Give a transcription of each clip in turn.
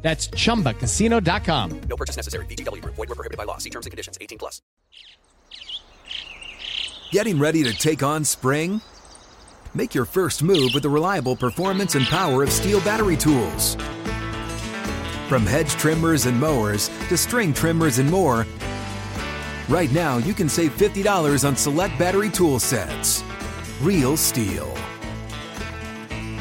That's chumbacasino.com. No purchase necessary. VGW Group. Void were prohibited by law. See terms and conditions. 18 plus. Getting ready to take on spring? Make your first move with the reliable performance and power of STIHL battery tools. From hedge trimmers and mowers to string trimmers and more, right now you can save $50 on select battery tool sets. Real STIHL.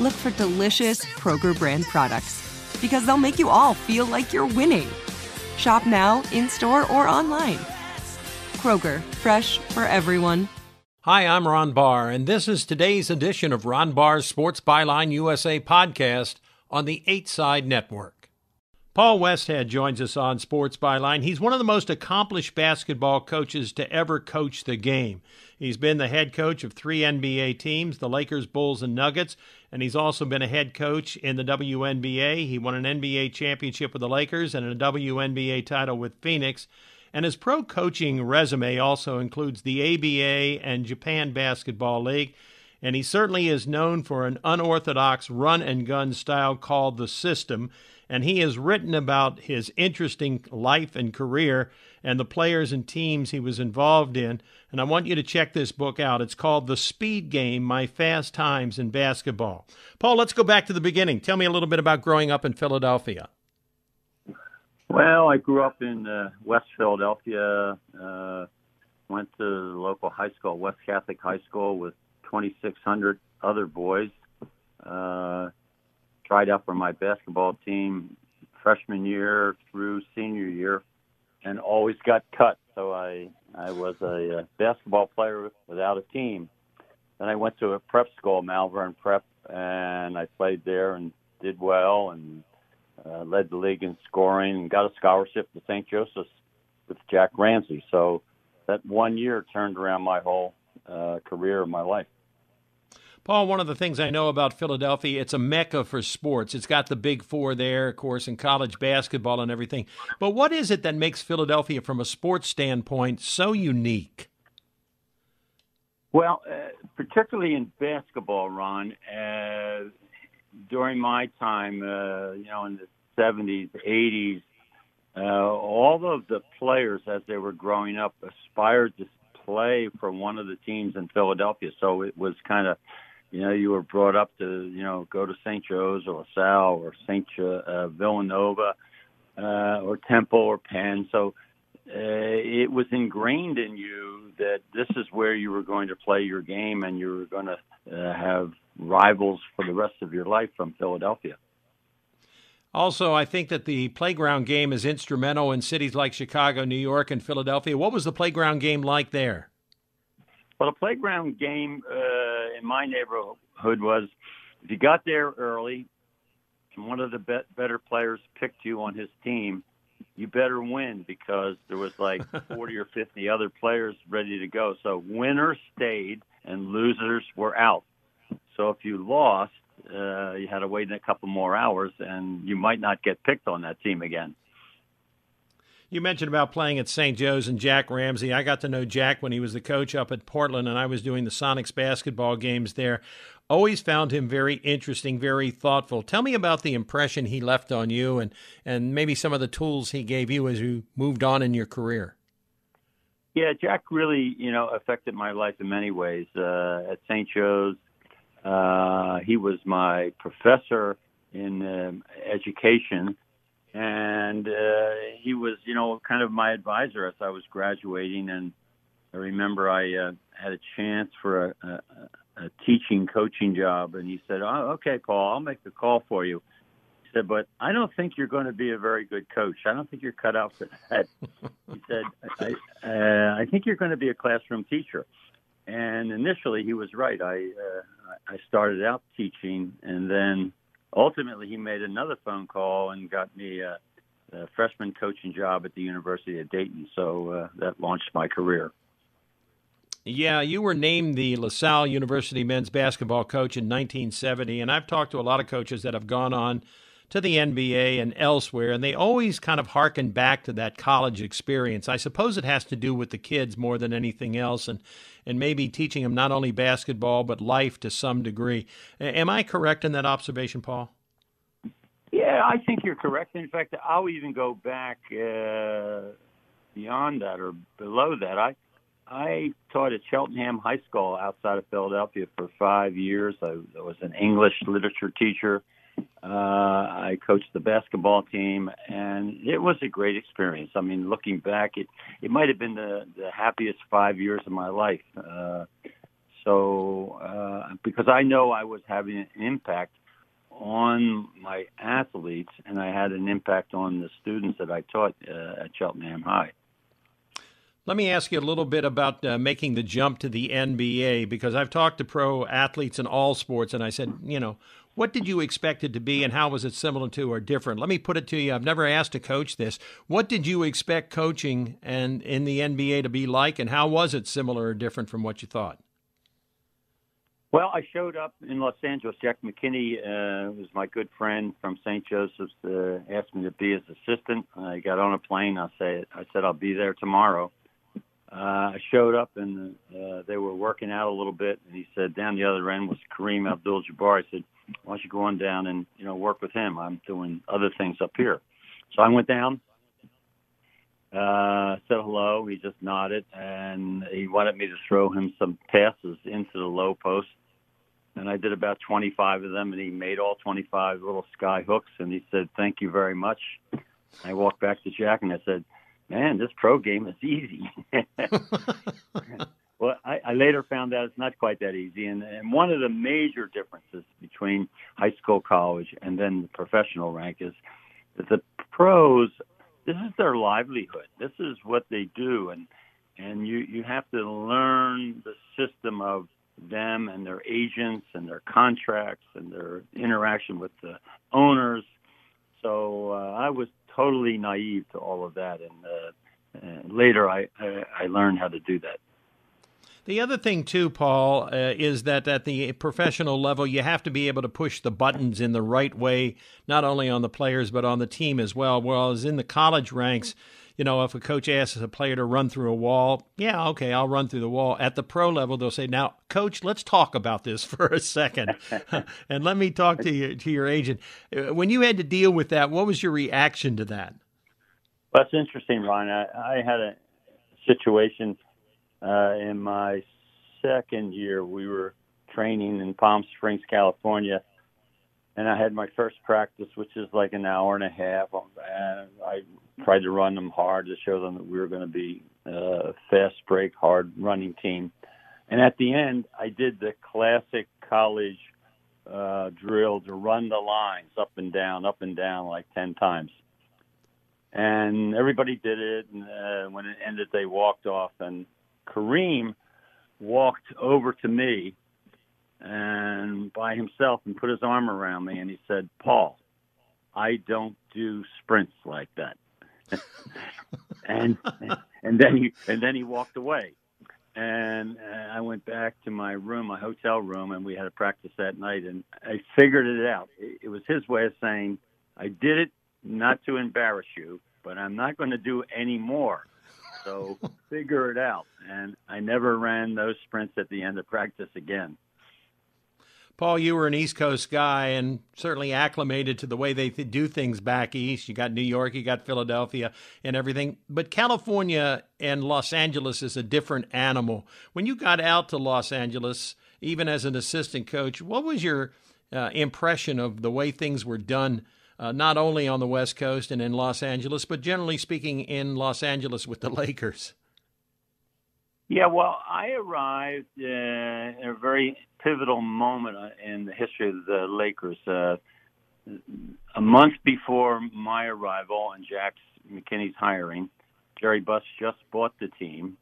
look for delicious Kroger brand products because they'll make you all feel like you're winning. Shop now, in store, or online. Kroger, fresh for everyone. Hi, I'm Ron Barr, and this is today's edition of Ron Barr's Sports Byline USA podcast on the 8 Side Network. Paul Westhead joins us on Sports Byline. He's one of the most accomplished basketball coaches to ever coach the game. He's been the head coach of three NBA teams, the Lakers, Bulls, and Nuggets, and he's also been a head coach in the WNBA. He won an NBA championship with the Lakers and a WNBA title with Phoenix. And his pro coaching resume also includes the ABA and Japan Basketball League. And he certainly is known for an unorthodox run and gun style called the system. And he has written about his interesting life and career and the players and teams he was involved in. And I want you to check this book out. It's called The Speed Game My Fast Times in Basketball. Paul, let's go back to the beginning. Tell me a little bit about growing up in Philadelphia. Well, I grew up in uh, West Philadelphia. Uh, went to the local high school, West Catholic High School, with 2,600 other boys. Uh, tried out for my basketball team freshman year through senior year, and always got cut. So I I was a, a basketball player without a team. Then I went to a prep school, Malvern Prep, and I played there and did well and uh, led the league in scoring and got a scholarship to St. Joseph's with Jack Ramsay. So that one year turned around my whole uh, career my life. Paul, one of the things I know about Philadelphia, it's a mecca for sports. It's got the big four there, of course, in college basketball and everything. But what is it that makes Philadelphia, from a sports standpoint, so unique? Well, uh, particularly in basketball, Ron, uh, during my time, uh, you know, in the 70s, 80s, uh, all of the players as they were growing up aspired to play for one of the teams in Philadelphia. So it was kind of, you know, you were brought up to, you know, go to St. Joe's or LaSalle or St. Uh, Villanova uh, or Temple or Penn. So uh, it was ingrained in you that this is where you were going to play your game and you were going to uh, have rivals for the rest of your life from Philadelphia. Also, I think that the playground game is instrumental in cities like Chicago, New York, and Philadelphia. What was the playground game like there? Well, the playground game uh, in my neighborhood was if you got there early and one of the be- better players picked you on his team, you better win because there was like 40 or 50 other players ready to go. So winners stayed and losers were out. So if you lost, uh, you had to wait a couple more hours, and you might not get picked on that team again. You mentioned about playing at St. Joe's and Jack Ramsay. I got to know Jack when he was the coach up at Portland, and I was doing the Sonics basketball games there. Always found him very interesting, very thoughtful. Tell me about the impression he left on you, and and maybe some of the tools he gave you as you moved on in your career. Yeah, Jack really, you know, affected my life in many ways. Uh, at St. Joe's, uh, he was my professor in um, education, and uh, he was, you know, kind of my advisor as I was graduating. And I remember I uh, had a chance for a, a, a teaching coaching job, and he said, "Oh, okay, Paul, I'll make the call for you." He said, "But I don't think you're going to be a very good coach. I don't think you're cut out for that." he said, "I, uh, I think you're going to be a classroom teacher." And initially, he was right. I uh, I started out teaching, and then ultimately, he made another phone call and got me a, a freshman coaching job at the University of Dayton. So uh, that launched my career. Yeah, you were named the LaSalle University men's basketball coach in 1970, and I've talked to a lot of coaches that have gone on to the NBA and elsewhere, and they always kind of harken back to that college experience. I suppose it has to do with the kids more than anything else, and and maybe teaching them not only basketball but life to some degree. Am I correct in that observation, Paul? Yeah, I think you're correct. In fact, I'll even go back uh, beyond that or below that. I I taught at Cheltenham High School outside of Philadelphia for five years. I, I was an English literature teacher. Uh, I coached the basketball team, and it was a great experience. I mean, looking back, it it might have been the the happiest five years of my life. Uh, so, uh, because I know I was having an impact on my athletes, and I had an impact on the students that I taught uh, at Cheltenham High. Let me ask you a little bit about uh, making the jump to the NBA because I've talked to pro athletes in all sports, and I said, you know, what did you expect it to be, and how was it similar to or different? Let me put it to you. I've never asked a coach this. What did you expect coaching and in the NBA to be like, and how was it similar or different from what you thought? Well, I showed up in Los Angeles. Jack McKinney uh, was my good friend from St. Joseph's. Uh, asked me to be his assistant. I got on a plane. I said, "I said I'll be there tomorrow." Uh, I showed up and uh, they were working out a little bit, and he said down the other end was Kareem Abdul-Jabbar. I said, "Why don't you go on down and you know work with him? I'm doing other things up here." So I went down, uh, said hello. He just nodded, and he wanted me to throw him some passes into the low post. And I did about 25 of them, and he made all 25 little sky hooks. And he said, "Thank you very much." And I walked back to Jack and I said, man, this pro game is easy. well, I, I later found out it's not quite that easy. And, and one of the major differences between high school, college, and then the professional rank is that the pros, this is their livelihood. This is what they do. And, and you, you have to learn the system of them and their agents and their contracts and their interaction with the owners. So uh, I was totally naive to all of that, and uh, uh, later I, I, I learned how to do that. The other thing, too, Paul, uh, is that at the professional level, you have to be able to push the buttons in the right way, not only on the players, but on the team as well. Whereas in the college ranks, you know, if a coach asks a player to run through a wall, yeah, okay, I'll run through the wall. At the pro level, they'll say, "Now, coach, let's talk about this for a second, and let me talk to you to your agent." Uh, when you had to deal with that, what was your reaction to that? Well, that's interesting, Ron. I, I had a situation uh, in my second year. We were training in Palm Springs, California, and I had my first practice, which is like an hour and a half. And I tried to run them hard to show them that we were going to be a fast break, hard running team. And at the end, I did the classic college uh, drill to run the lines up and down, up and down like 10 times. And everybody did it. And uh, when it ended, they walked off. And Kareem walked over to me and by himself and put his arm around me and he said, Paul, I don't do sprints like that. and and then he and then he walked away. And uh, I went back to my room, my hotel room, and we had a practice that night. And I figured it out. It, it was his way of saying, "I did it not to embarrass you, but I'm not going to do any more. So figure it out." And I never ran those sprints at the end of practice again. Paul, you were an East Coast guy and certainly acclimated to the way they th- do things back east. You got New York, you got Philadelphia, and everything. But California and Los Angeles is a different animal. When you got out to Los Angeles, even as an assistant coach, what was your uh, impression of the way things were done, uh, not only on the West Coast and in Los Angeles, but generally speaking in Los Angeles with the Lakers? Yeah, well, I arrived uh, in a very pivotal moment in the history of the Lakers. Uh, a month before my arrival and Jack McKinney's hiring, Jerry Buss just bought the team.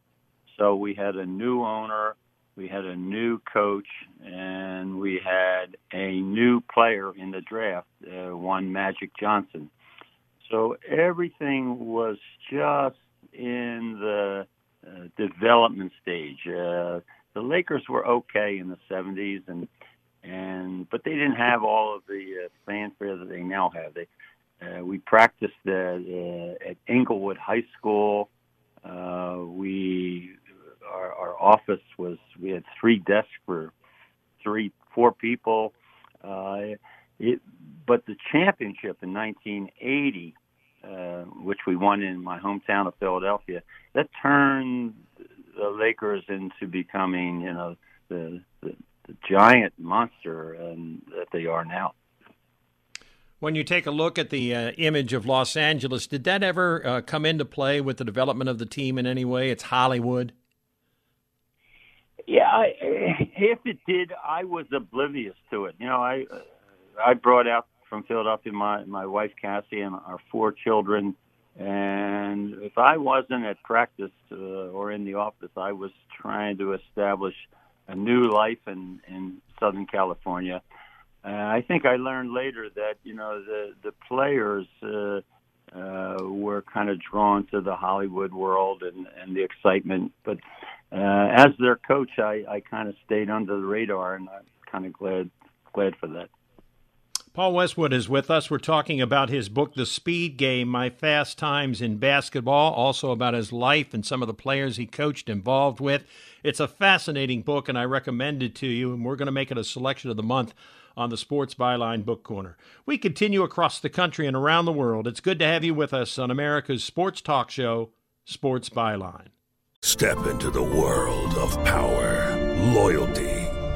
So we had a new owner, we had a new coach, and we had a new player in the draft, uh, one Magic Johnson. So everything was just in the uh, development stage. Uh, the Lakers were okay in the 70s, and and but they didn't have all of the uh, fanfare that they now have. They uh, we practiced at, uh, at Inglewood High School. Uh, we our, our office was we had three desks for three four people. Uh, it, but the championship in 1980, uh, which we won in my hometown of Philadelphia, that turned the Lakers into becoming you know the, the, the giant monster um, that they are now. When you take a look at the uh, image of Los Angeles, did that ever uh, come into play with the development of the team in any way? It's Hollywood. Yeah, I, if it did, I was oblivious to it. You know, I I brought out from Philadelphia my my wife Cassie and our four children, and if I wasn't at practice uh, or in the office, I was trying to establish a new life in in Southern California. Uh, I think I learned later that you know the the players uh, uh, were kind of drawn to the Hollywood world and and the excitement, but uh, as their coach, I, I kind of stayed under the radar, and I'm kind of glad glad for that. Paul Westhead is with us. We're talking about his book, The Speed Game My Fast Times in Basketball, also about his life and some of the players he coached involved with. It's a fascinating book, and I recommend it to you, and we're going to make it a selection of the month on the Sports Byline Book Corner. We continue across the country and around the world. It's good to have you with us on America's sports talk show, Sports Byline. Step into the world of power, loyalty,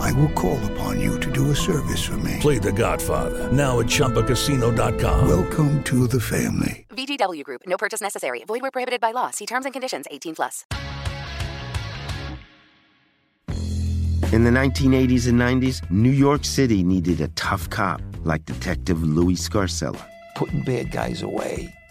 I will call upon you to do a service for me. Play The Godfather now at Chumbacasino.com. Welcome to the family. VGW Group. No purchase necessary. Void where prohibited by law. See terms and conditions. 18 plus. In the 1980s and 90s, New York City needed a tough cop like Detective Louis Scarcella. Putting bad guys away.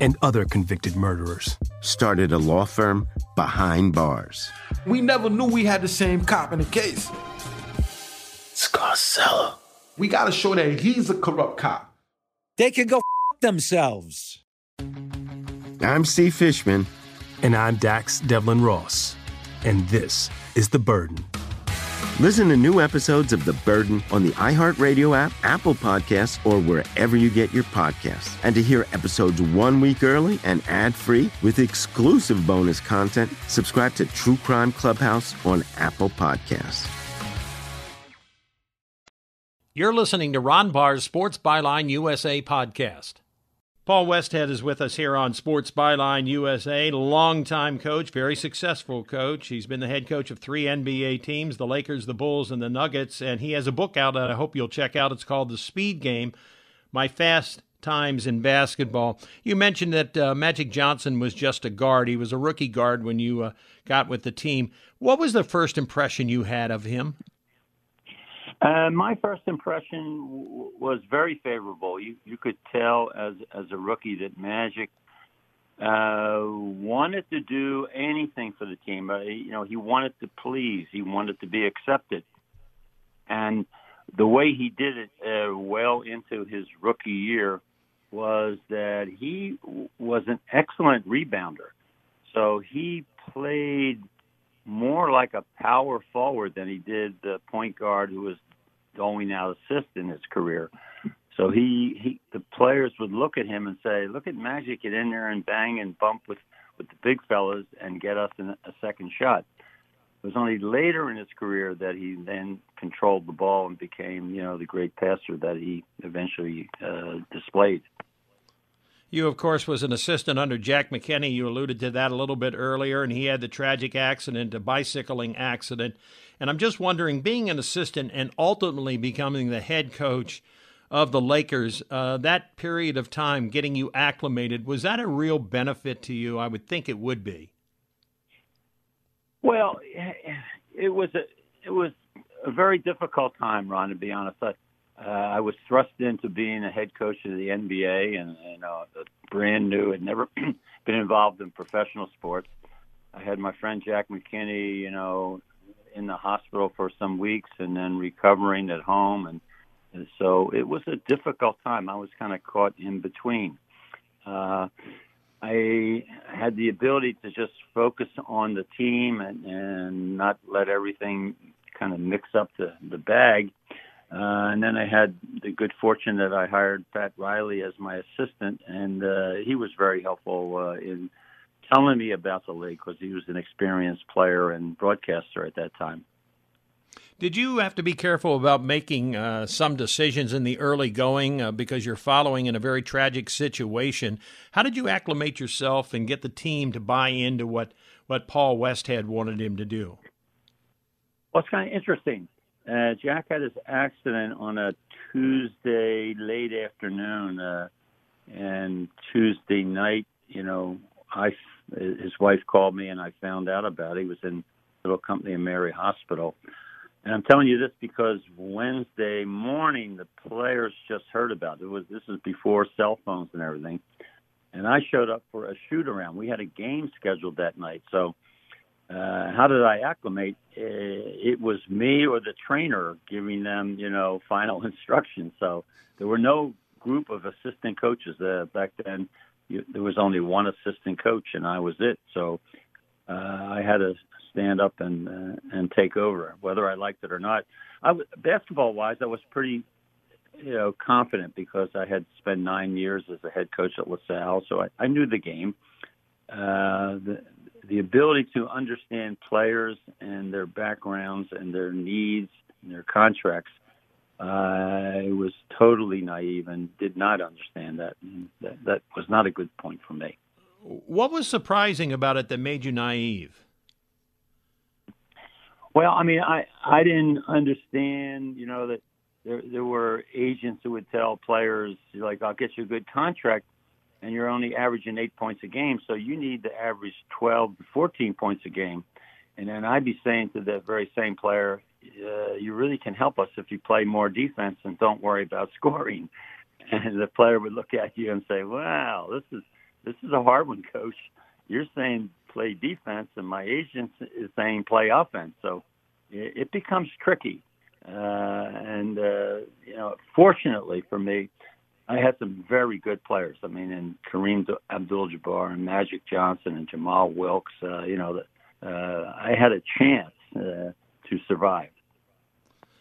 and other convicted murderers started a law firm behind bars. We never knew we had the same cop in the case. Scarcella. We gotta show that he's a corrupt cop. They can go f- themselves. I'm Steve Fishman. And I'm Dax-Devlon Ross. And this is The Burden. Listen to new episodes of The Burden on the iHeartRadio app, Apple Podcasts, or wherever you get your podcasts. And to hear episodes one week early and ad free with exclusive bonus content, subscribe to True Crime Clubhouse on Apple Podcasts. You're listening to Ron Barr's Sports Byline USA podcast. Paul Westhead is with us here on Sports Byline USA, longtime coach, very successful coach. He's been the head coach of three NBA teams, the Lakers, the Bulls, and the Nuggets, and he has a book out that I hope you'll check out. It's called The Speed Game My Fast Times in Basketball. You mentioned that uh, Magic Johnson was just a guard. He was a rookie guard when you uh, got with the team. What was the first impression you had of him? Uh, my first impression w- was very favorable. You you could tell as as a rookie that Magic uh, wanted to do anything for the team. Uh, you know, he wanted to please. He wanted to be accepted, and the way he did it uh, well into his rookie year was that he w- was an excellent rebounder. So he played more like a power forward than he did the point guard who was going out assist in his career. So he, he the players would look at him and say, "Look at Magic get in there and bang and bump with with the big fellas and get us in a second shot." It was only later in his career that he then controlled the ball and became, you know, the great passer that he eventually uh, displayed. You, of course, was an assistant under Jack McKinney. You alluded to that a little bit earlier, and he had the tragic accident, a bicycling accident. And I'm just wondering, being an assistant and ultimately becoming the head coach of the Lakers, uh, that period of time getting you acclimated, was that a real benefit to you? I would think it would be. Well, it was a it was a very difficult time, Ron. To be honest, I, uh, I was thrust into being a head coach of the NBA, and, and uh, brand new, had never been involved in professional sports. I had my friend Jack McKinney, you know, in the hospital for some weeks, and then recovering at home, and, and so it was a difficult time. I was kind of caught in between. Uh, I had the ability to just focus on the team and, and not let everything kind of mix up the, the bag. Uh, and then I had the good fortune that I hired Pat Riley as my assistant, and uh, he was very helpful uh, in telling me about the league because he was an experienced player and broadcaster at that time. Did you have to be careful about making uh, some decisions in the early going uh, because you're following in a very tragic situation? How did you acclimate yourself and get the team to buy into what, what Paul Westhead wanted him to do? Well, it's kind of interesting. Uh, Jack had his accident on a Tuesday late afternoon, uh, and Tuesday night, you know, I his wife called me and I found out about it. He was in Little Company of Mary Hospital. And I'm telling you this because Wednesday morning the players just heard about it. it was this is before cell phones and everything. And I showed up for a shoot around. We had a game scheduled that night. So uh, how did I acclimate? Uh, it was me or the trainer giving them, you know, final instructions. So there were no group of assistant coaches uh, back then. You, there was only one assistant coach, and I was it. So uh, I had to stand up and uh, and take over, whether I liked it or not. I was, basketball wise, I was pretty, you know, confident because I had spent nine years as a head coach at LaSalle, so I, I knew the game. Uh, the ability to understand players and their backgrounds and their needs and their contracts. I was totally naive and did not understand that. that. That was not a good point for me. What was surprising about it that made you naive? Well, I mean, I I didn't understand, you know, that there there were agents who would tell players like, "I'll get you a good contract," and you're only averaging eight points a game, so you need to average 12 to 14 points a game. And then I'd be saying to that very same player, uh, you really can help us if you play more defense and don't worry about scoring. And the player would look at you and say, "Wow, this is this is a hard one, coach. You're saying play defense, and my agent is saying play offense." So it, it becomes tricky. Uh, and uh, you know, fortunately for me, I had some very good players. I mean, and Kareem Abdul-Jabbar and Magic Johnson and Jamal Wilkes. Uh, you know, uh, I had a chance uh, to survive.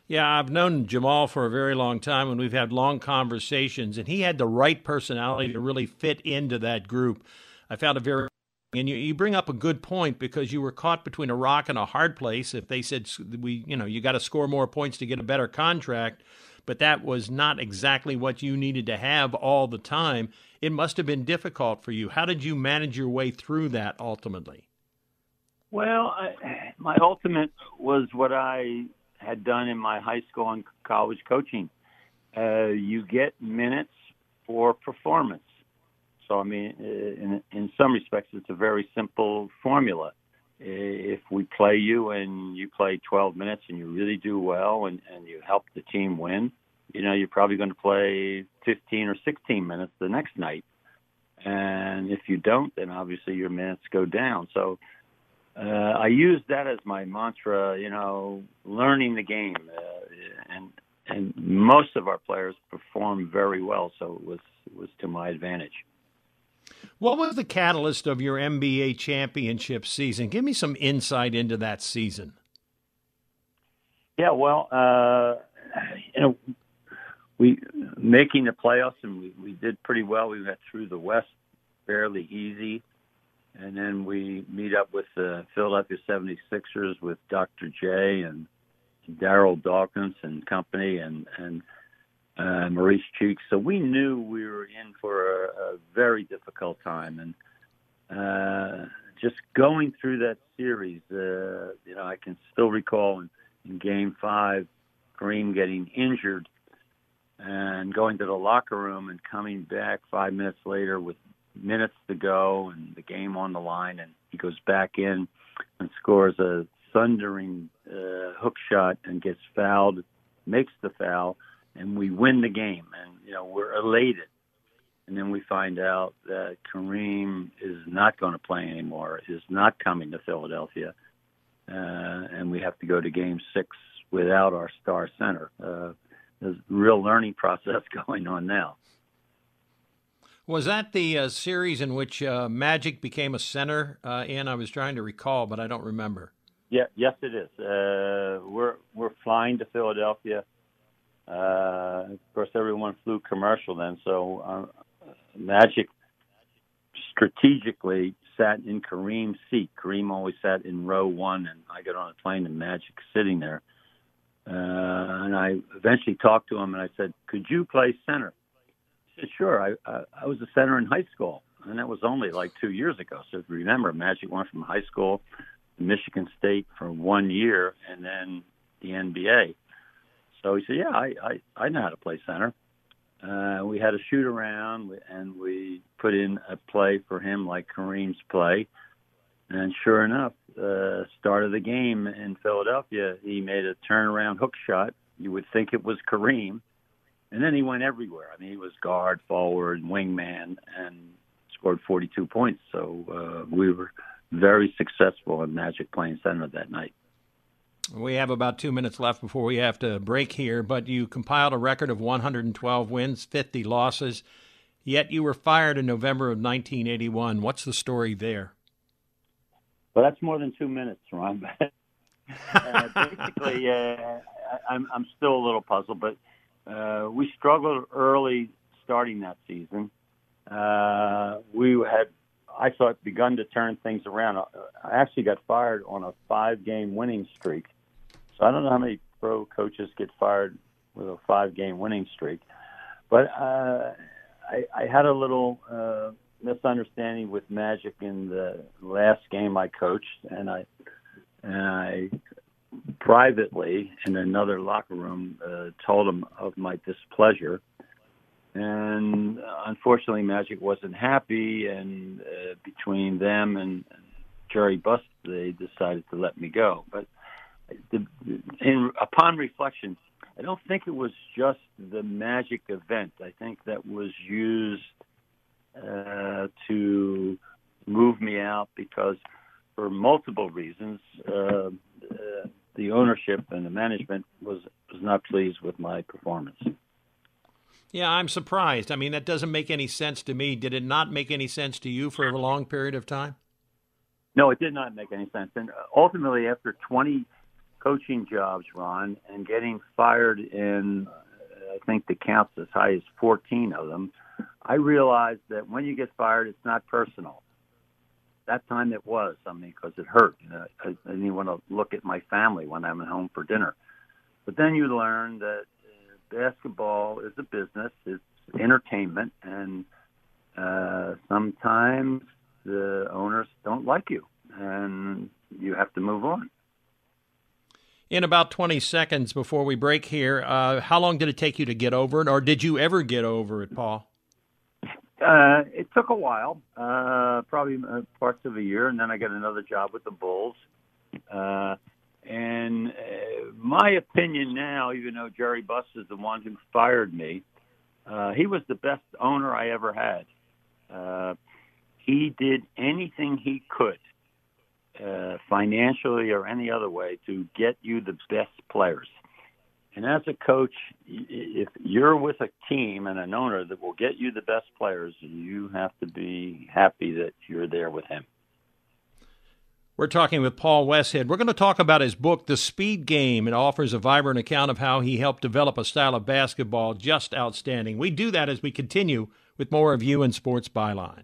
Yeah, I've known Jamal for a very long time, and we've had long conversations. And he had the right personality to really fit into that group. I found it very and you, you bring up a good point because you were caught between a rock and a hard place. If they said we, you know, you got to score more points to get a better contract, but that was not exactly what you needed to have all the time. It must have been difficult for you. How did you manage your way through that ultimately? Well, I, my ultimate was what I had done in my high school and college coaching. Uh, you get minutes for performance. So, I mean, uh, in, in some respects, it's a very simple formula. If we play you and you play 12 minutes and you really do well and, and you help the team win, you know, you're probably going to play 15 or 16 minutes the next night. And if you don't, then obviously your minutes go down. So uh, I use that as my mantra, you know, learning the game. Uh, and and most of our players perform very well, so it was it was to my advantage. What was the catalyst of your NBA championship season? Give me some insight into that season. Yeah, well, uh, you know, we making the playoffs and we, we did pretty well. We got through the West fairly easy, and then we meet up with the Philadelphia 76ers with Dr. J and Daryl Dawkins and company and and uh, Maurice Cheeks. So we knew we were in for a, a very difficult time, and uh, just going through that series, uh, you know, I can still recall in, in Game Five, Kareem getting injured and going to the locker room and coming back five minutes later with minutes to go and the game on the line, and he goes back in and scores a thundering uh, hook shot and gets fouled, makes the foul, and we win the game. And you know we're elated. And then we find out that Kareem is not going to play anymore, is not coming to Philadelphia, uh, and we have to go to Game Six without our star center. Uh, there's a real learning process going on now. Was that the uh, series in which uh, Magic became a center? Uh, and I was trying to recall, but I don't remember. Yeah, yes, it is. Uh, we're we're flying to Philadelphia. Uh, of course, everyone flew commercial then, so uh, Magic strategically sat in Kareem's seat. Kareem always sat in row one, and I got on a plane and Magic sitting there. Uh, and I eventually talked to him and I said, "Could you play center?" He said, "Sure." I, I I was a center in high school, and that was only like two years ago. So remember, Magic went from high school to Michigan State for one year, and then the NBA. So he said, "Yeah, I I, I know how to play center." Uh, we had a shoot around, and we put in a play for him like Kareem's play. And sure enough, uh, start of the game in Philadelphia, he made a turnaround hook shot. You would think it was Kareem, and then he went everywhere. I mean, he was guard, forward, wingman, and scored 42 points. So uh, we were very successful in Magic playing center that night. We have about two minutes left before we have to break here, but you compiled a record of 112 wins, 50 losses, yet you were fired in November of 1981. What's the story there? Well, that's more than two minutes, Ron. uh, basically, uh, I'm, I'm still a little puzzled, but uh, we struggled early starting that season. Uh, we had, I thought, begun to turn things around. I actually got fired on a five-game winning streak. So I don't know how many pro coaches get fired with a five-game winning streak, but uh, I, I had a little. Uh, misunderstanding with Magic in the last game I coached, and I and I privately in another locker room uh, told him of my displeasure. And unfortunately, Magic wasn't happy, and uh, between them and Jerry Buss, they decided to let me go. But the, in, upon reflection, I don't think it was just the Magic event. I think that was used uh, to move me out because, for multiple reasons, uh, uh, the ownership and the management was was not pleased with my performance. Yeah, I'm surprised. I mean, that doesn't make any sense to me. Did it not make any sense to you for a long period of time? No, it did not make any sense. And ultimately, after 20 coaching jobs, Ron, and getting fired in, I think the counts as high as 14 of them, I realized that when you get fired, it's not personal. That time it was, I mean, because it hurt. You know, I, I didn't want to look at my family when I'm at home for dinner. But then you learn that uh, basketball is a business, it's entertainment, and uh, sometimes the owners don't like you, and you have to move on. In about 20 seconds before we break here, uh, how long did it take you to get over it, or did you ever get over it, Paul? Uh, it took a while, uh, probably uh, parts of a year, and then I got another job with the Bulls. Uh, and uh, my opinion now, even though Jerry Buss is the one who fired me, he was the best owner I ever had. He did anything he could, uh, financially or any other way, to get you the best players. And as a coach, if you're with a team and an owner that will get you the best players, you have to be happy that you're there with him. We're talking with Paul Westhead. We're going to talk about his book, The Speed Game. It offers a vibrant account of how he helped develop a style of basketball just outstanding. We do that as we continue with more of you and Sports Byline.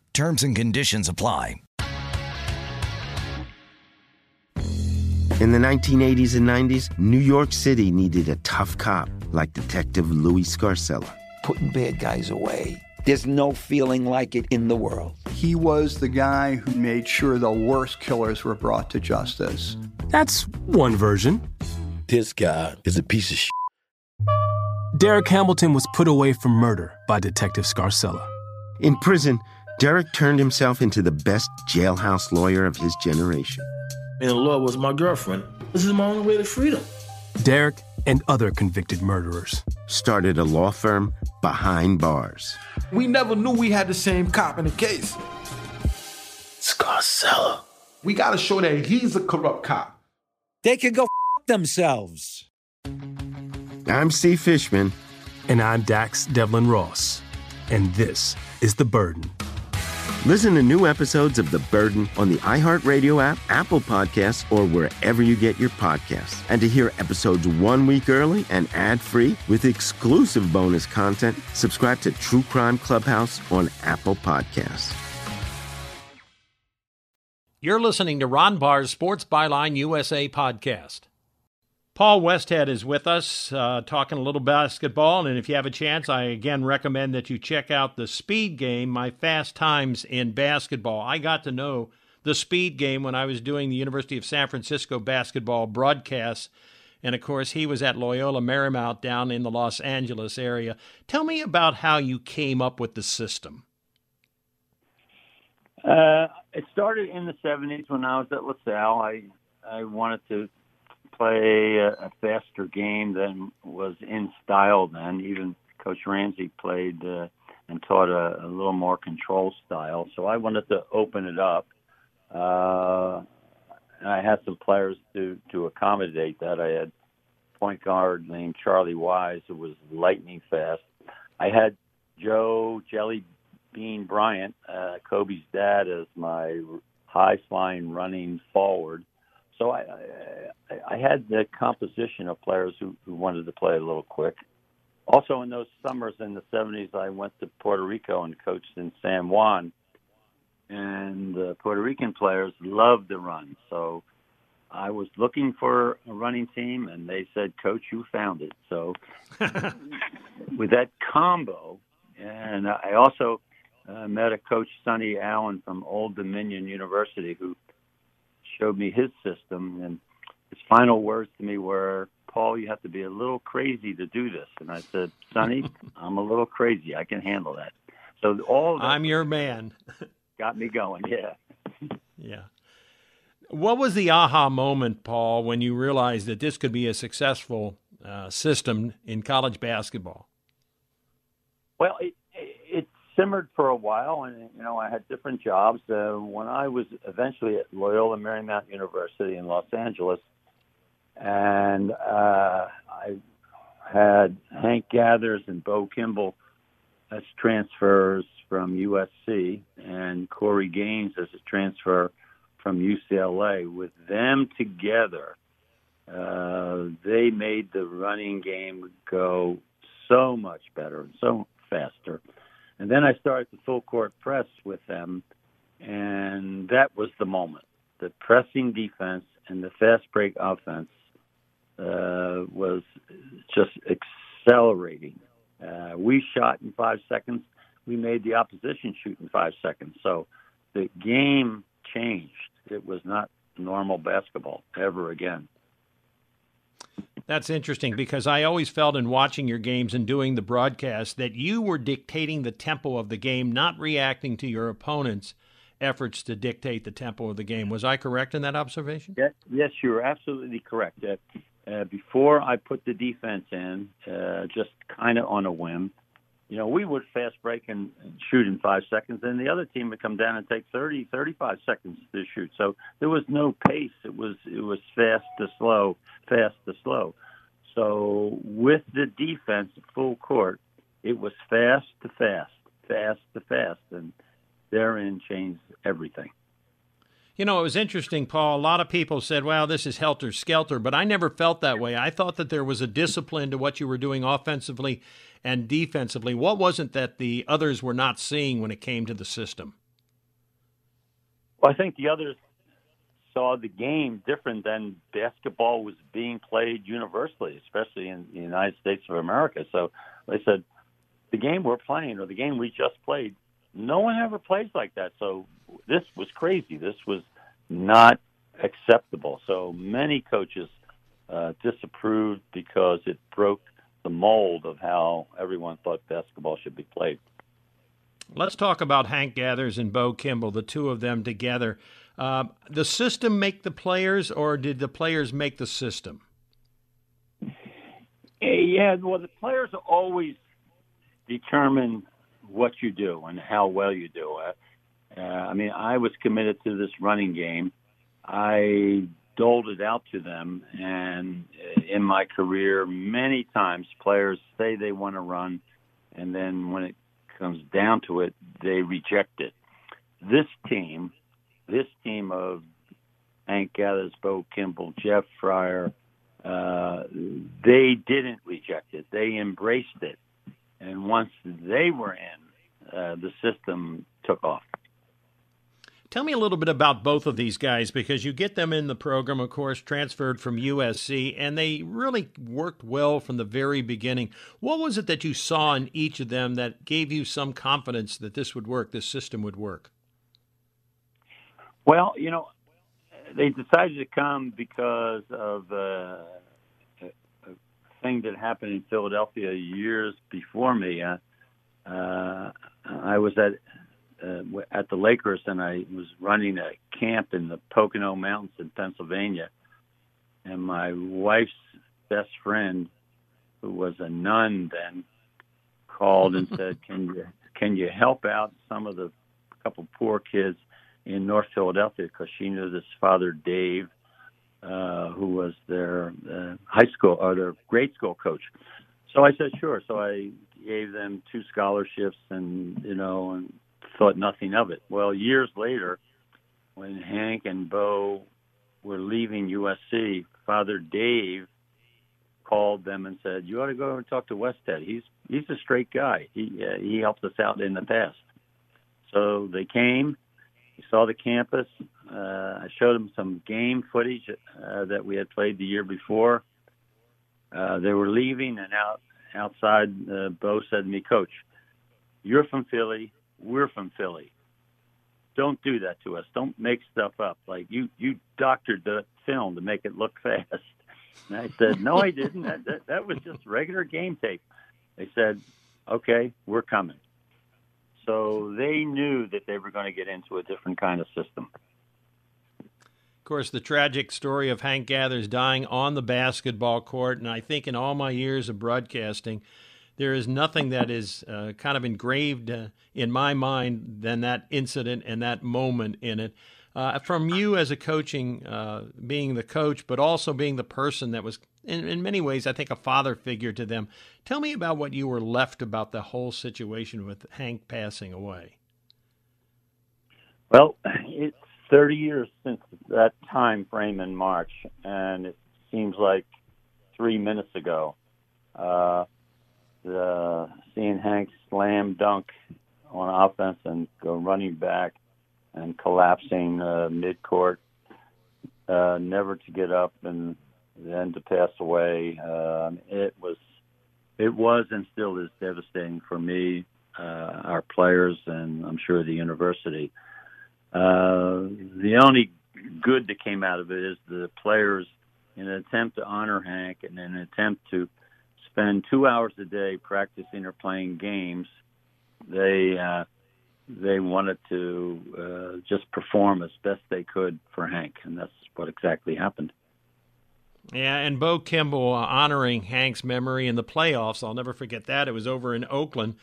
Terms and conditions apply. In the 1980s and 90s, New York City needed a tough cop like Detective Louis Scarcella. Putting bad guys away. There's no feeling like it in the world. He was the guy who made sure the worst killers were brought to justice. That's one version. This guy is a piece of shit. Derek Hamilton was put away for murder by Detective Scarcella. In prison, Derek turned himself into the best jailhouse lawyer of his generation. And the law was my girlfriend. This is my only way to freedom. Derek and other convicted murderers started a law firm behind bars. We never knew we had the same cop in the case. Scarcella. We gotta show that he's a corrupt cop. They can go f- themselves. I'm Steve Fishman. And I'm Dax-Devlon Ross. And this is The Burden. Listen to new episodes of The Burden on the iHeartRadio app, Apple Podcasts, or wherever you get your podcasts. And to hear episodes one week early and ad free with exclusive bonus content, subscribe to True Crime Clubhouse on Apple Podcasts. You're listening to Ron Barr's Sports Byline USA podcast. Paul Westhead is with us, uh, talking a little basketball. And if you have a chance, I again recommend that you check out the Speed Game, My Fast Times in Basketball. I got to know the Speed Game when I was doing the University of San Francisco basketball broadcasts. And of course, he was at Loyola Marymount down in the Los Angeles area. Tell me about how you came up with the system. Uh, it started in the 70s when I was at LaSalle. I, I wanted to play a, a faster game than was in style then. Even Coach Ramsay played uh, and taught a, a little more control style. So I wanted to open it up. Uh, and I had some players to to accommodate that. I had point guard named Charlie Wise who was lightning fast. I had Joe Jelly Bean Bryant, uh, Kobe's dad, as my high flying running forward. So I, I, I had the composition of players who, who wanted to play a little quick. Also, in those summers in the 70s, I went to Puerto Rico and coached in San Juan. And the Puerto Rican players loved the run. So I was looking for a running team, and they said, Coach, you found it. So with that combo, and I also uh, met a coach, Sonny Allen from Old Dominion University, who showed me his system. And his final words to me were, Paul, you have to be a little crazy to do this. And I said, Sonny, I'm a little crazy. I can handle that. So all I'm your man. got me going. Yeah. Yeah. What was the aha moment, Paul, when you realized that this could be a successful uh, system in college basketball? Well, it simmered for a while, and you know I had different jobs. Uh, when I was eventually at Loyola Marymount University in Los Angeles, and uh, I had Hank Gathers and Bo Kimble as transfers from USC, and Corey Gaines as a transfer from UCLA. With them together, uh, they made the running game go so much better and so faster. And then I started the full court press with them, and that was the moment. The pressing defense and the fast break offense uh, was just accelerating. Uh, we shot in five seconds. We made the opposition shoot in five seconds. So the game changed. It was not normal basketball ever again. That's interesting because I always felt in watching your games and doing the broadcast that you were dictating the tempo of the game, not reacting to your opponent's efforts to dictate the tempo of the game. Was I correct in that observation? Yes, yes you're absolutely correct. Uh, uh, before I put the defense in, uh, just kind of on a whim, you know, we would fast break and shoot in five seconds, and the other team would come down and take 30, 35 seconds to shoot. So there was no pace. It was it was fast to slow, fast to slow. So with the defense full court, it was fast to fast, fast to fast, and therein changed everything. You know, it was interesting, Paul. A lot of people said, well, this is helter skelter, but I never felt that way. I thought that there was a discipline to what you were doing offensively and defensively. What wasn't that the others were not seeing when it came to the system? Well, I think the others saw the game different than basketball was being played universally, especially in the United States of America. So they said, the game we're playing or the game we just played, no one ever plays like that. So this was crazy. This was not acceptable. So many coaches uh, disapproved because it broke the mold of how everyone thought basketball should be played. Let's talk about Hank Gathers and Bo Kimble, the two of them together. Uh, the system make the players, or did the players make the system? Yeah, well, the players always determine what you do and how well you do it. Uh, I mean, I was committed to this running game. I doled it out to them, and in my career, many times players say they want to run, and then when it comes down to it, they reject it. This team, this team of Hank Gathers, Bo Kimble, Jeff Fryer, uh, they didn't reject it. They embraced it. And once they were in, uh, the system took off. Tell me a little bit about both of these guys because you get them in the program, of course, transferred from USC, and they really worked well from the very beginning. What was it that you saw in each of them that gave you some confidence that this would work, this system would work? Well, you know, they decided to come because of uh, a thing that happened in Philadelphia years before me. Uh, uh, I was at uh, at the Lakers, and I was running a camp in the Pocono Mountains in Pennsylvania. And my wife's best friend, who was a nun then, called and said, "Can you can you help out some of the couple poor kids in North Philadelphia?" Because she knew this father Dave, uh, who was their uh, high school or their grade school coach. So I said, "Sure." So I gave them two scholarships, and you know, and thought nothing of it. Well, years later, when Hank and Bo were leaving USC, Father Dave called them and said, "You ought to go and talk to Westhead. He's he's a straight guy. He uh, he helped us out in the past." So they came. He saw the campus. Uh, I showed him some game footage uh, that we had played the year before. Uh, they were leaving, and out outside, uh, Bo said to me, "Coach, you're from Philly we're from Philly. Don't do that to us. Don't make stuff up. Like you, you doctored the film to make it look fast. And I said, no, I didn't. That, that, that was just regular game tape. They said, okay, we're coming. So they knew that they were going to get into a different kind of system. Of course, the tragic story of Hank Gathers dying on the basketball court, and I think in all my years of broadcasting, there is nothing that is uh, kind of engraved uh, in my mind than that incident and that moment in it. Uh, from you as a coaching, uh, being the coach, but also being the person that was, in, in, many ways, I think, a father figure to them. Tell me about what you were left about the whole situation with Hank passing away. Well, it's 30 years since that time frame in March, and it seems like three minutes ago. Uh, uh, seeing Hank slam dunk on offense and go running back and collapsing uh, mid court, uh, never to get up and then to pass away. Uh, it was, it was and still is devastating for me, uh, our players, and I'm sure the university. Uh, the only good that came out of it is the players in an attempt to honor Hank and in an attempt to spend two hours a day practicing or playing games, they uh, they wanted to uh, just perform as best they could for Hank, and that's what exactly happened. Yeah, and Bo Kimble uh, honoring Hank's memory in the playoffs. I'll never forget that. It was over in Oakland,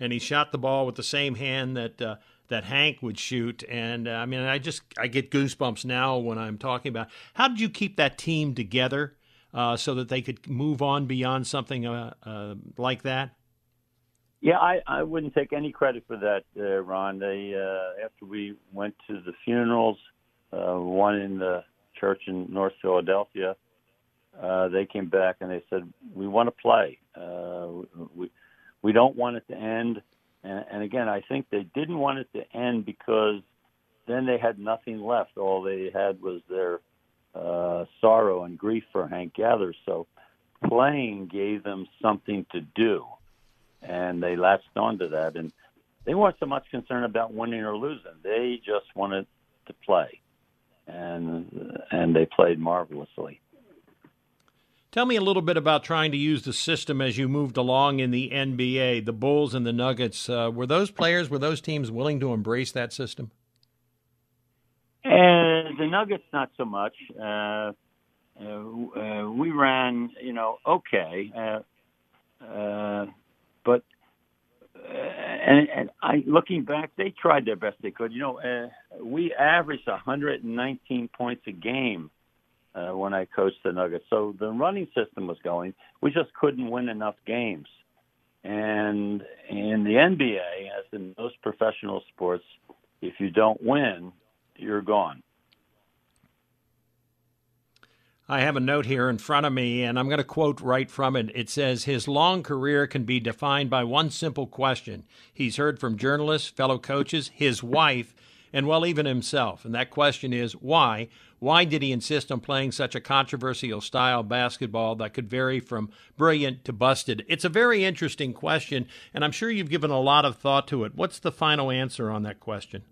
and he shot the ball with the same hand that uh, that Hank would shoot. And uh, I mean, I just I get goosebumps now when I'm talking about. How did you keep that team together uh, so that they could move on beyond something uh, uh, like that? Yeah, I, I wouldn't take any credit for that, Ron. They after we went to the funerals, one in the church in North Philadelphia, uh, they came back and they said, "We want to play. Uh, we we don't want it to end." And, and again, I think they didn't want it to end because then they had nothing left. All they had was their uh, sorrow and grief for Hank Gathers. So playing gave them something to do, and they latched onto that. And they weren't so much concerned about winning or losing; they just wanted to play, and and they played marvelously. Tell me a little bit about trying to use the system as you moved along in the NBA. The Bulls and the Nuggets uh, were those players, were those teams willing to embrace that system? And the Nuggets, not so much. Uh, uh, uh, we ran, you know, okay, uh, uh, but uh, and, and I, looking back, they tried their best they could. You know, uh, we averaged 119 points a game uh, when I coached the Nuggets. So the running system was going. We just couldn't win enough games. And in the NBA, as in most professional sports, if you don't win, you're gone. I have a note here in front of me, and I'm going to quote right from it. It says, His long career can be defined by one simple question. He's heard from journalists, fellow coaches, his wife, and well, even himself. And that question is why? Why did he insist on playing such a controversial style basketball that could vary from brilliant to busted? It's a very interesting question, and I'm sure you've given a lot of thought to it. What's the final answer on that question?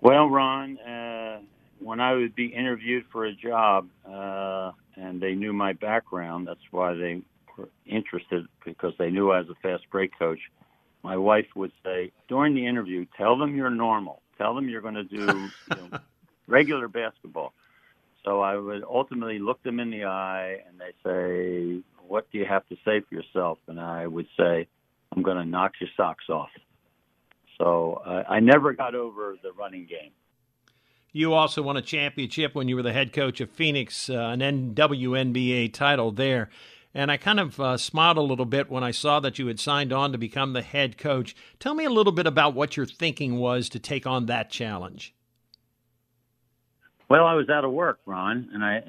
Well, Ron, uh, when I would be interviewed for a job uh, and they knew my background, that's why they were interested because they knew I was a fast break coach my wife would say during the interview, "Tell them you're normal. Tell them you're going to do you know, regular basketball." So I would ultimately look them in the eye, and they say, "What do you have to say for yourself?" And I would say, "I'm going to knock your socks off." So I never got over the running game. You also won a championship when you were the head coach of Phoenix, uh, an WNBA title there. And I kind of uh, smiled a little bit when I saw that you had signed on to become the head coach. Tell me a little bit about what your thinking was to take on that challenge. Well, I was out of work, Ron, and I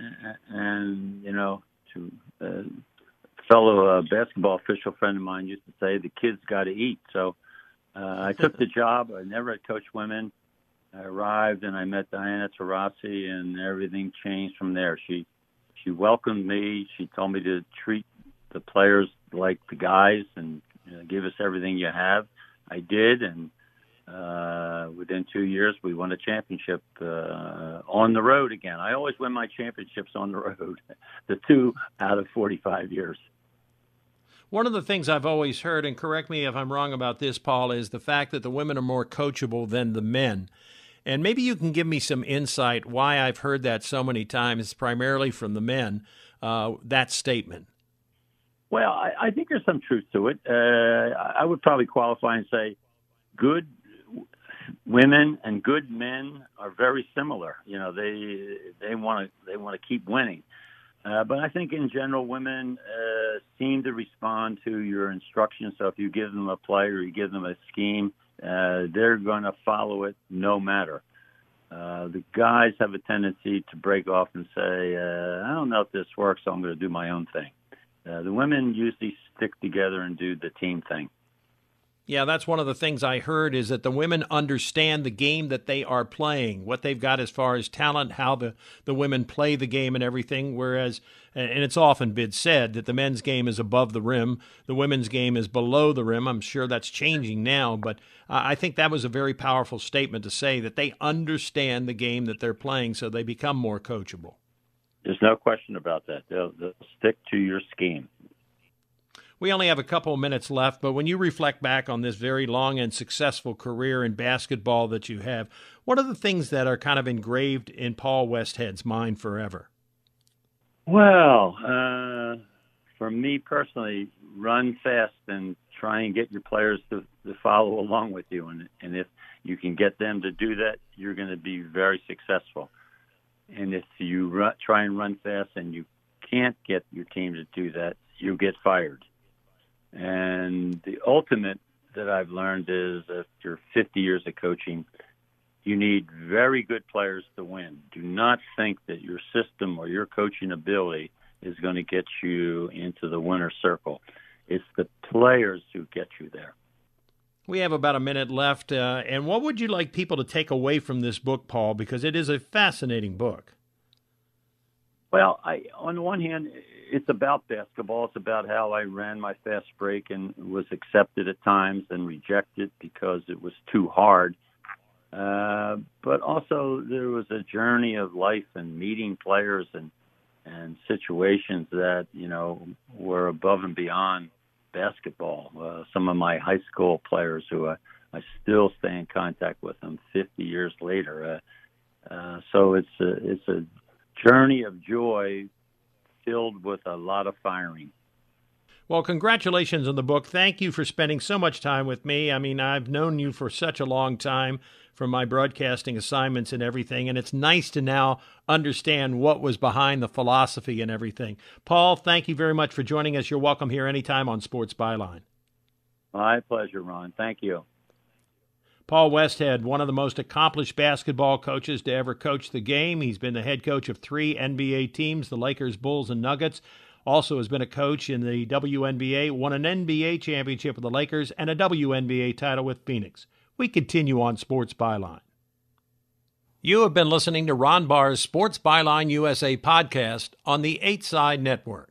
and you know, to a uh, fellow uh, basketball official friend of mine used to say, "The kids got to eat." So uh, I took the job. I never had coached women. I arrived and I met Diana Taurasi, and everything changed from there. She she welcomed me. She told me to treat the players like the guys and you know, give us everything you have. I did, and uh, within two years, we won a championship uh, on the road again. I always win my championships on the road, the two out of 45 years. One of the things I've always heard, and correct me if I'm wrong about this, Paul, is the fact that the women are more coachable than the men. And maybe you can give me some insight why I've heard that so many times, primarily from the men, uh, that statement. Well, I, I, think there's some truth to it. Uh, I would probably qualify and say good women and good men are very similar. You know, they they want to they want to keep winning. Uh, but I think in general, women uh, seem to respond to your instructions. So if you give them a play or you give them a scheme, uh, they're going to follow it no matter. Uh, the guys have a tendency to break off and say, uh, I don't know if this works, so I'm going to do my own thing. Uh, the women usually stick together and do the team thing. Yeah, that's one of the things I heard is that the women understand the game that they are playing, what they've got as far as talent, how the, the women play the game and everything. Whereas, and it's often been said that the men's game is above the rim, the women's game is below the rim. I'm sure that's changing now, but I think that was a very powerful statement to say that they understand the game that they're playing so they become more coachable. There's no question about that. They'll, they'll stick to your scheme. We only have a couple of minutes left, but when you reflect back on this very long and successful career in basketball that you have, what are the things that are kind of engraved in Paul Westhead's mind forever? Well, uh, for me personally, run fast and try and get your players to, to follow along with you. And, and if you can get them to do that, you're going to be very successful. And if you run, try and run fast and you can't get your team to do that, you get fired. And the ultimate that I've learned is after 50 years of coaching, you need very good players to win. Do not think that your system or your coaching ability is going to get you into the winner circle. It's the players who get you there. We have about a minute left. Uh, and what would you like people to take away from this book, Paul? Because it is a fascinating book. Well, I, on the one hand, it's about basketball. It's about how I ran my fast break and was accepted at times and rejected because it was too hard. Uh, but also, there was a journey of life and meeting players and and situations that you know were above and beyond basketball. Uh, some of my high school players who I, I still stay in contact with them 50 years later. Uh, uh, so it's a, it's a journey of joy filled with a lot of firing. Well, congratulations on the book. Thank you for spending so much time with me. I mean, I've known you for such a long time from my broadcasting assignments and everything, and it's nice to now understand what was behind the philosophy and everything. Paul, thank you very much for joining us. You're welcome here anytime on Sports Byline. My pleasure, Ron. Thank you. Paul Westhead, one of the most accomplished basketball coaches to ever coach the game. He's been the head coach of three NBA teams, the Lakers, Bulls, and Nuggets. Also has been a coach in the WNBA, won an NBA championship with the Lakers and a WNBA title with Phoenix. We continue on Sports Byline. You have been listening to Ron Barr's Sports Byline USA podcast on the 8 Side Network.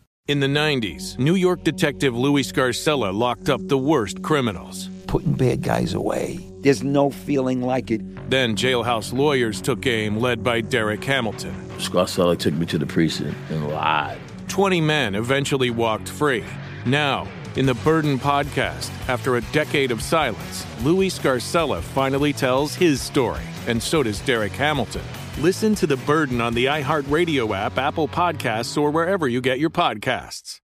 In the 90s, New York detective Louis Scarcella locked up the worst criminals. Putting bad guys away. There's no feeling like it. Then jailhouse lawyers took aim, led by Derek Hamilton. Scarcella took me to the precinct and lied. 20 men eventually walked free. Now, in the Burden podcast, after a decade of silence, Louis Scarcella finally tells his story, and so does Derek Hamilton. Listen to The Burden on the iHeartRadio app, Apple Podcasts, or wherever you get your podcasts.